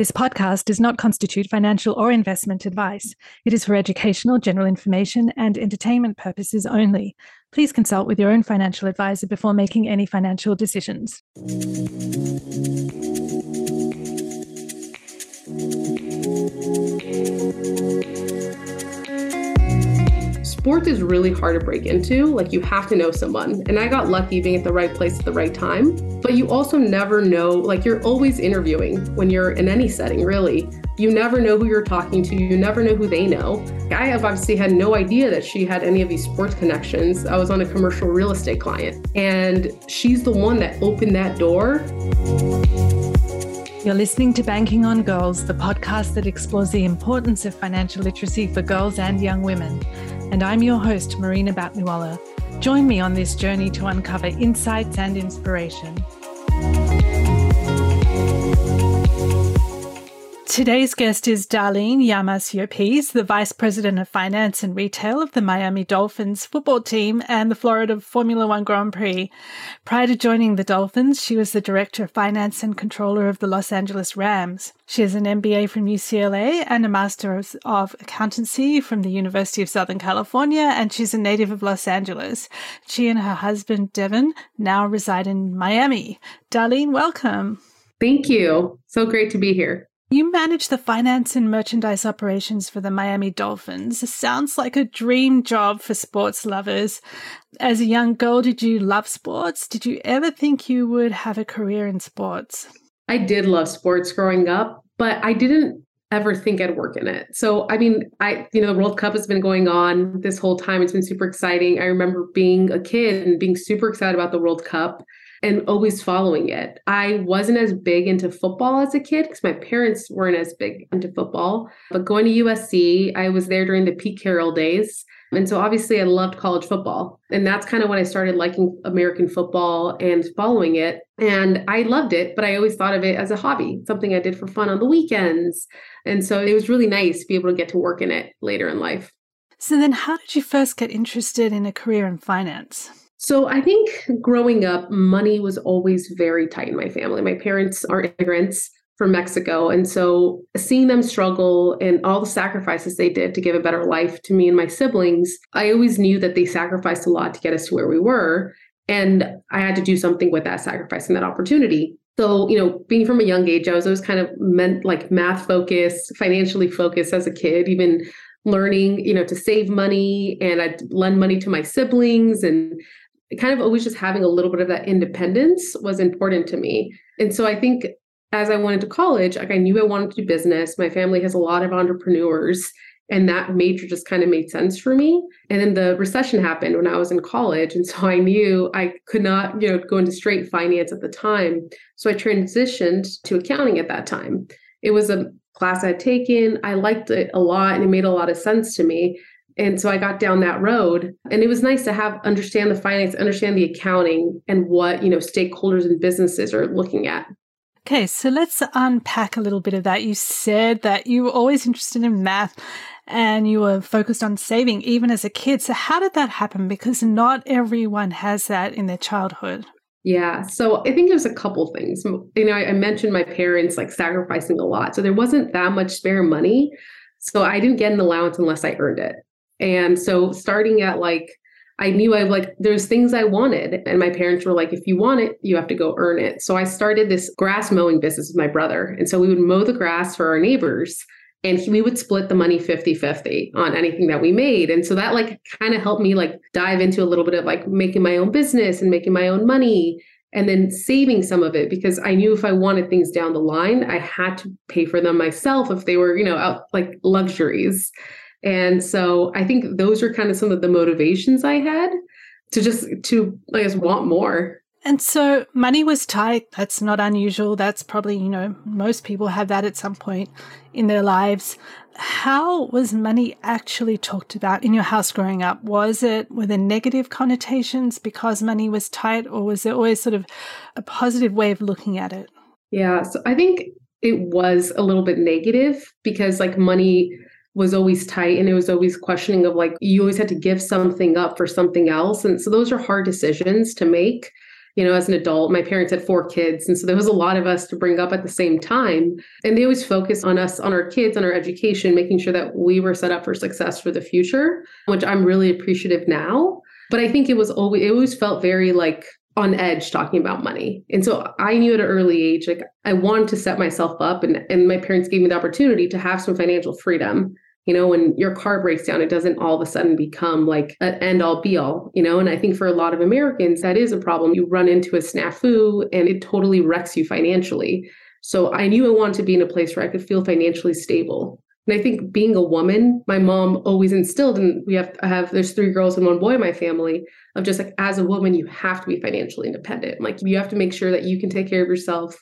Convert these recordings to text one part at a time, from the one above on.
This podcast does not constitute financial or investment advice. It is for educational, general information, and entertainment purposes only. Please consult with your own financial advisor before making any financial decisions. Sports is really hard to break into. Like you have to know someone. And I got lucky being at the right place at the right time. But you also never know, like you're always interviewing when you're in any setting, really. You never know who you're talking to. You never know who they know. I have obviously had no idea that she had any of these sports connections. I was on a commercial real estate client, and she's the one that opened that door. You're listening to Banking on Girls, the podcast that explores the importance of financial literacy for girls and young women and I'm your host, Marina Batniwala. Join me on this journey to uncover insights and inspiration. Today's guest is Darline Llopis, the Vice President of Finance and Retail of the Miami Dolphins football team and the Florida Formula One Grand Prix. Prior to joining the Dolphins, she was the Director of Finance and Controller of the Los Angeles Rams. She has an MBA from UCLA and a Master of Accountancy from the University of Southern California, and she's a native of Los Angeles. She and her husband, Devin, now reside in Miami. Darline, welcome. Thank you. So great to be here. You manage the finance and merchandise operations for the Miami Dolphins. It sounds like a dream job for sports lovers. As a young girl, did you love sports? Did you ever think you would have a career in sports? I did love sports growing up, but I didn't ever think I'd work in it. So, I mean, I, you know, the World Cup has been going on this whole time. It's been super exciting. I remember being a kid and being super excited about the World Cup and always following it. I wasn't as big into football as a kid because my parents weren't as big into football. But going to USC, I was there during the Pete Carroll days. And so obviously I loved college football. And that's kind of when I started liking American football and following it. And I loved it, but I always thought of it as a hobby, something I did for fun on the weekends. And so it was really nice to be able to get to work in it later in life. So then how did you first get interested in a career in finance? So I think growing up, money was always very tight in my family. My parents are immigrants from Mexico. And so seeing them struggle and all the sacrifices they did to give a better life to me and my siblings, I always knew that they sacrificed a lot to get us to where we were. And I had to do something with that sacrifice and that opportunity. So, you know, being from a young age, I was always kind of meant like math focused, financially focused as a kid, even learning, you know, to save money and I'd lend money to my siblings and kind of always just having a little bit of that independence was important to me. And so I think as I went into college, like I knew I wanted to do business. My family has a lot of entrepreneurs, and that major just kind of made sense for me. And then the recession happened when I was in college. And so I knew I could not, you know, go into straight finance at the time. So I transitioned to accounting at that time. It was a class I'd taken. I liked it a lot and it made a lot of sense to me. And so I got down that road and it was nice to have understand the finance, understand the accounting and what, you know, stakeholders and businesses are looking at. Okay, so let's unpack a little bit of that. You said that you were always interested in math and you were focused on saving even as a kid. So how did that happen? Because not everyone has that in their childhood. Yeah. So I think there's a couple things. You know, I, I mentioned my parents like sacrificing a lot. So there wasn't that much spare money. So I didn't get an allowance unless I earned it. And so starting at like, I knew I like, there's things I wanted. And my parents were like, if you want it, you have to go earn it. So I started this grass mowing business with my brother. And so we would mow the grass for our neighbors and we would split the money 50 50 on anything that we made and so that like kind of helped me like dive into a little bit of like making my own business and making my own money and then saving some of it because i knew if i wanted things down the line i had to pay for them myself if they were you know out like luxuries and so I think those are kind of some of the motivations I had to just to I guess want more. And so money was tight. That's not unusual. That's probably, you know, most people have that at some point in their lives. How was money actually talked about in your house growing up? Was it with a negative connotations because money was tight, or was there always sort of a positive way of looking at it? Yeah. So I think it was a little bit negative because like money was always tight and it was always questioning of like you always had to give something up for something else and so those are hard decisions to make you know, as an adult. My parents had four kids. And so there was a lot of us to bring up at the same time. And they always focused on us, on our kids, on our education, making sure that we were set up for success for the future, which I'm really appreciative now. But I think it was always, it always felt very like on edge talking about money. And so I knew at an early age, like I wanted to set myself up and, and my parents gave me the opportunity to have some financial freedom. You know, when your car breaks down, it doesn't all of a sudden become like an end all be all, you know? And I think for a lot of Americans, that is a problem. You run into a snafu and it totally wrecks you financially. So I knew I wanted to be in a place where I could feel financially stable. And I think being a woman, my mom always instilled, and we have I have there's three girls and one boy in my family, of just like as a woman, you have to be financially independent. Like you have to make sure that you can take care of yourself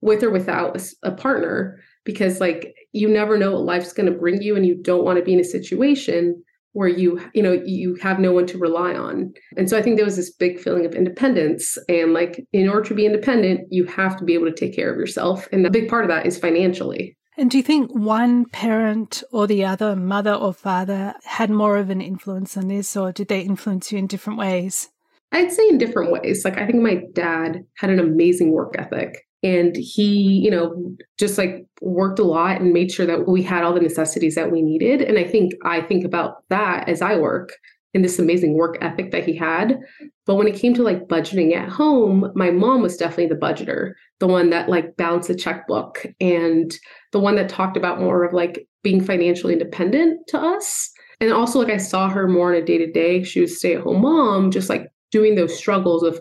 with or without a, a partner, because like you never know what life's going to bring you, and you don't want to be in a situation where you you know you have no one to rely on and so i think there was this big feeling of independence and like in order to be independent you have to be able to take care of yourself and a big part of that is financially and do you think one parent or the other, mother or father, had more of an influence on this, or did they influence you in different ways? I'd say in different ways. Like, I think my dad had an amazing work ethic. And he, you know, just like worked a lot and made sure that we had all the necessities that we needed. And I think I think about that as I work and this amazing work ethic that he had. But when it came to like budgeting at home, my mom was definitely the budgeter, the one that like balanced the checkbook and the one that talked about more of like being financially independent to us. And also like I saw her more on a day to day. She was stay at home mom, just like doing those struggles of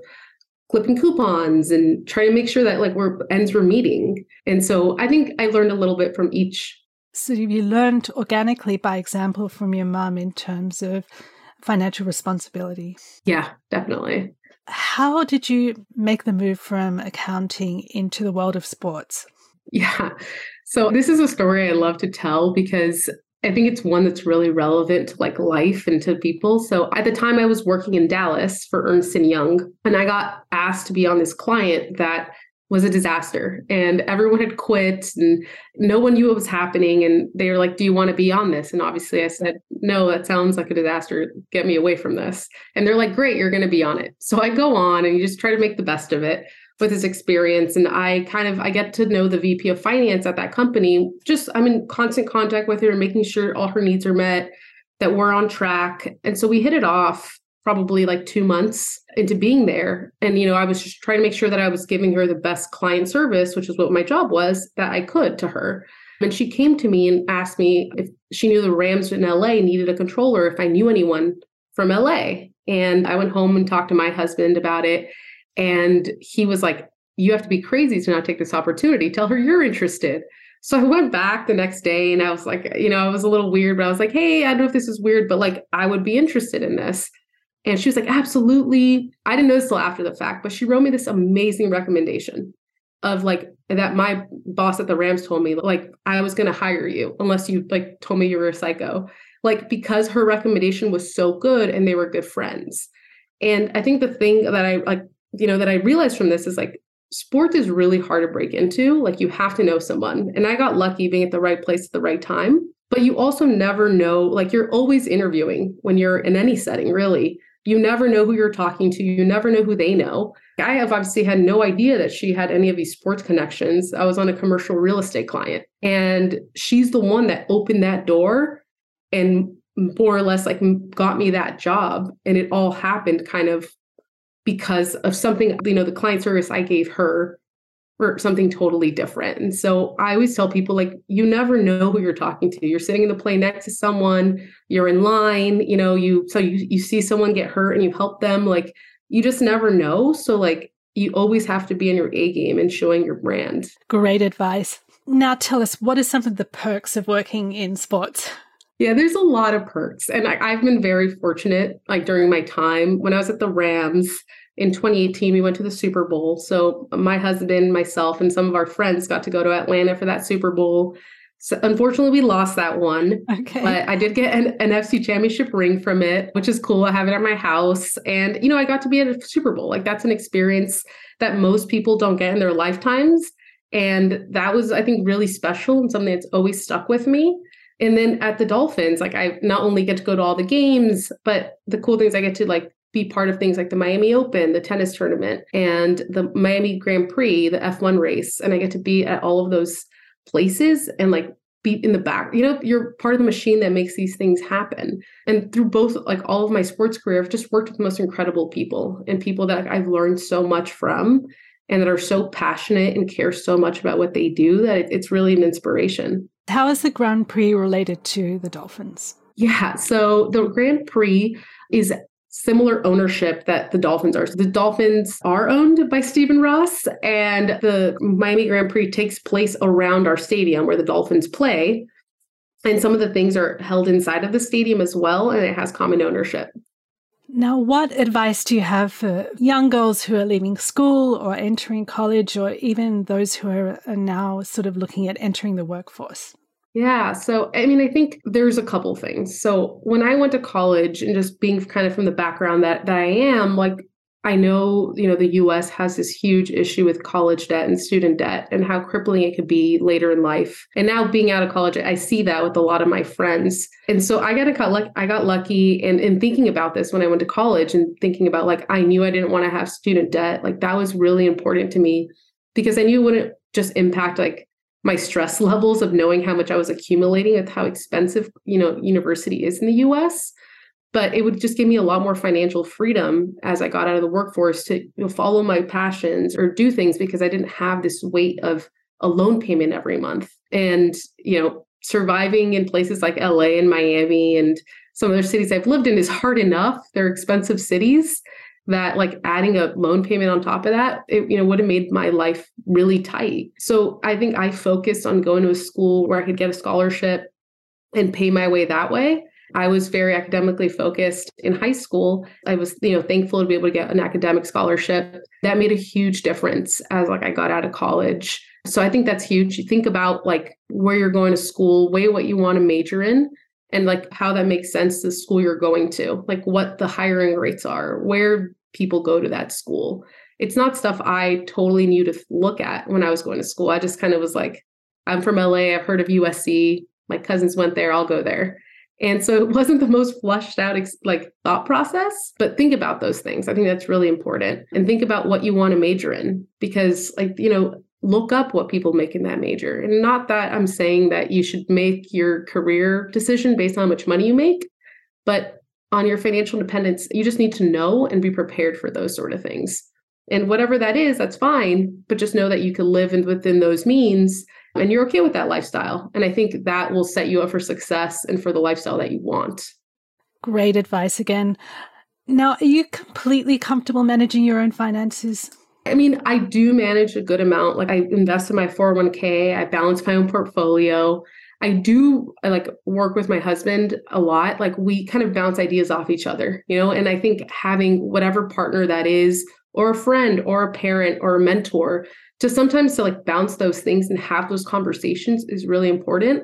clipping coupons and trying to make sure that like we're ends were meeting. And so I think I learned a little bit from each. So you learned organically by example from your mom in terms of financial responsibility. Yeah, definitely. How did you make the move from accounting into the world of sports? Yeah. So this is a story I love to tell because I think it's one that's really relevant to like life and to people. So at the time I was working in Dallas for Ernst and Young and I got asked to be on this client that was a disaster and everyone had quit and no one knew what was happening and they were like do you want to be on this? And obviously i said no that sounds like a disaster. Get me away from this. And they're like great you're going to be on it. So i go on and you just try to make the best of it with this experience and i kind of i get to know the vp of finance at that company just i'm in constant contact with her making sure all her needs are met that we're on track and so we hit it off probably like two months into being there. And, you know, I was just trying to make sure that I was giving her the best client service, which is what my job was, that I could to her. And she came to me and asked me if she knew the Rams in LA needed a controller, if I knew anyone from LA. And I went home and talked to my husband about it. And he was like, You have to be crazy to not take this opportunity. Tell her you're interested. So I went back the next day and I was like, you know, it was a little weird, but I was like, hey, I don't know if this is weird, but like I would be interested in this. And she was like, absolutely. I didn't know this till after the fact, but she wrote me this amazing recommendation of like that my boss at the Rams told me, like, I was gonna hire you unless you like told me you were a psycho. Like, because her recommendation was so good and they were good friends. And I think the thing that I like, you know, that I realized from this is like sport is really hard to break into. Like you have to know someone. And I got lucky being at the right place at the right time. But you also never know, like you're always interviewing when you're in any setting, really you never know who you're talking to. You never know who they know. I have obviously had no idea that she had any of these sports connections. I was on a commercial real estate client, and she's the one that opened that door and more or less like got me that job. And it all happened kind of because of something, you know, the client service I gave her for something totally different. And so I always tell people like you never know who you're talking to. You're sitting in the plane next to someone, you're in line, you know, you so you you see someone get hurt and you help them like you just never know. So like you always have to be in your A game and showing your brand. Great advice. Now tell us what are some of the perks of working in sports? Yeah, there's a lot of perks. And I, have been very fortunate, like during my time when I was at the Rams, in 2018 we went to the super bowl. So my husband myself and some of our friends got to go to atlanta for that super bowl. So unfortunately we lost that one okay. but i did get an, an NFC championship ring from it which is cool. I have it at my house. And you know i got to be at a super bowl. Like that's an experience that most people don't get in their lifetimes. And that was i think really special and something that's always stuck with me. And then at the dolphins like i not only get to go to all the games but the cool things i get to like be part of things like the Miami Open, the tennis tournament, and the Miami Grand Prix, the F1 race. And I get to be at all of those places and like be in the back. You know, you're part of the machine that makes these things happen. And through both, like all of my sports career, I've just worked with the most incredible people and people that I've learned so much from and that are so passionate and care so much about what they do that it's really an inspiration. How is the Grand Prix related to the Dolphins? Yeah, so the Grand Prix is similar ownership that the Dolphins are. The Dolphins are owned by Stephen Ross, and the Miami Grand Prix takes place around our stadium where the Dolphins play. And some of the things are held inside of the stadium as well, and it has common ownership. Now, what advice do you have for young girls who are leaving school or entering college, or even those who are now sort of looking at entering the workforce? Yeah. So, I mean, I think there's a couple things. So, when I went to college and just being kind of from the background that, that I am, like, I know, you know, the US has this huge issue with college debt and student debt and how crippling it could be later in life. And now being out of college, I see that with a lot of my friends. And so I got a luck I got lucky and in thinking about this when I went to college and thinking about like I knew I didn't want to have student debt. Like that was really important to me because I knew it wouldn't just impact like my stress levels of knowing how much I was accumulating with how expensive, you know, university is in the US. But it would just give me a lot more financial freedom as I got out of the workforce to you know, follow my passions or do things because I didn't have this weight of a loan payment every month. And, you know, surviving in places like LA and Miami and some other cities I've lived in is hard enough. They're expensive cities that like adding a loan payment on top of that it you know would have made my life really tight. So i think i focused on going to a school where i could get a scholarship and pay my way that way. I was very academically focused in high school. I was you know thankful to be able to get an academic scholarship. That made a huge difference as like i got out of college. So i think that's huge. You think about like where you're going to school weigh what you want to major in and like how that makes sense to the school you're going to, like what the hiring rates are, where people go to that school. It's not stuff I totally knew to look at when I was going to school. I just kind of was like, I'm from LA, I've heard of USC, my cousins went there, I'll go there. And so it wasn't the most flushed out like thought process, but think about those things. I think that's really important. And think about what you want to major in because like, you know, look up what people make in that major. And not that I'm saying that you should make your career decision based on how much money you make, but on your financial independence, you just need to know and be prepared for those sort of things. And whatever that is, that's fine, but just know that you can live in, within those means and you're okay with that lifestyle. And I think that will set you up for success and for the lifestyle that you want. Great advice again. Now, are you completely comfortable managing your own finances? I mean, I do manage a good amount. Like I invest in my 401k, I balance my own portfolio. I do I like work with my husband a lot. Like we kind of bounce ideas off each other, you know, and I think having whatever partner that is or a friend or a parent or a mentor to sometimes to like bounce those things and have those conversations is really important.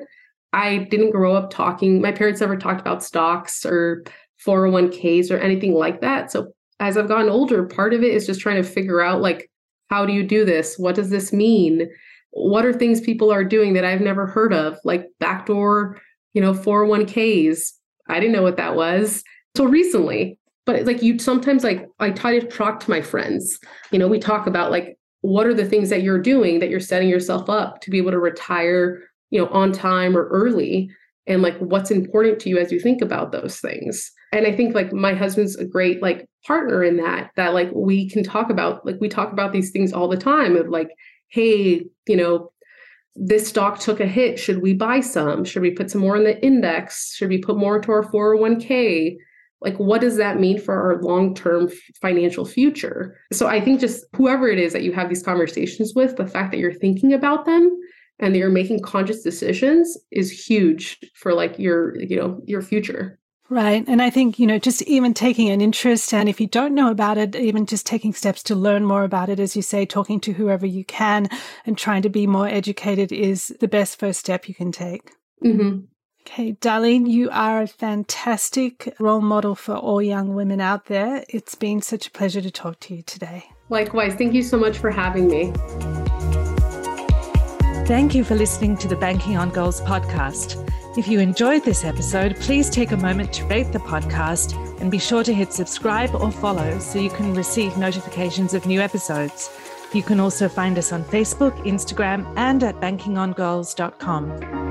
I didn't grow up talking, my parents never talked about stocks or 401ks or anything like that. So as I've gotten older, part of it is just trying to figure out like, how do you do this? What does this mean? What are things people are doing that I've never heard of, like backdoor, you know, 401ks? I didn't know what that was till recently. But like you sometimes like I try to talk to my friends. You know, we talk about like what are the things that you're doing that you're setting yourself up to be able to retire, you know, on time or early and like what's important to you as you think about those things. And i think like my husband's a great like partner in that that like we can talk about like we talk about these things all the time of like hey you know this stock took a hit. Should we buy some? Should we put some more in the index? Should we put more into our 401k like what does that mean for our long-term financial future? So i think just whoever it is that you have these conversations with the fact that you're thinking about them and that you're making conscious decisions is huge for like your you know your future Right. And I think, you know, just even taking an interest and if you don't know about it, even just taking steps to learn more about it, as you say, talking to whoever you can and trying to be more educated is the best first step you can take. Mm-hmm. Okay, Darline, you are a fantastic role model for all young women out there. It's been such a pleasure to talk to you today. Likewise. Thank you so much for having me. Thank you for listening to the Banking on Girls podcast. If you enjoyed this episode, please take a moment to rate the podcast and be sure to hit subscribe or follow so you can receive notifications of new episodes. You can also find us on Facebook, Instagram, and at bankingongirls.com.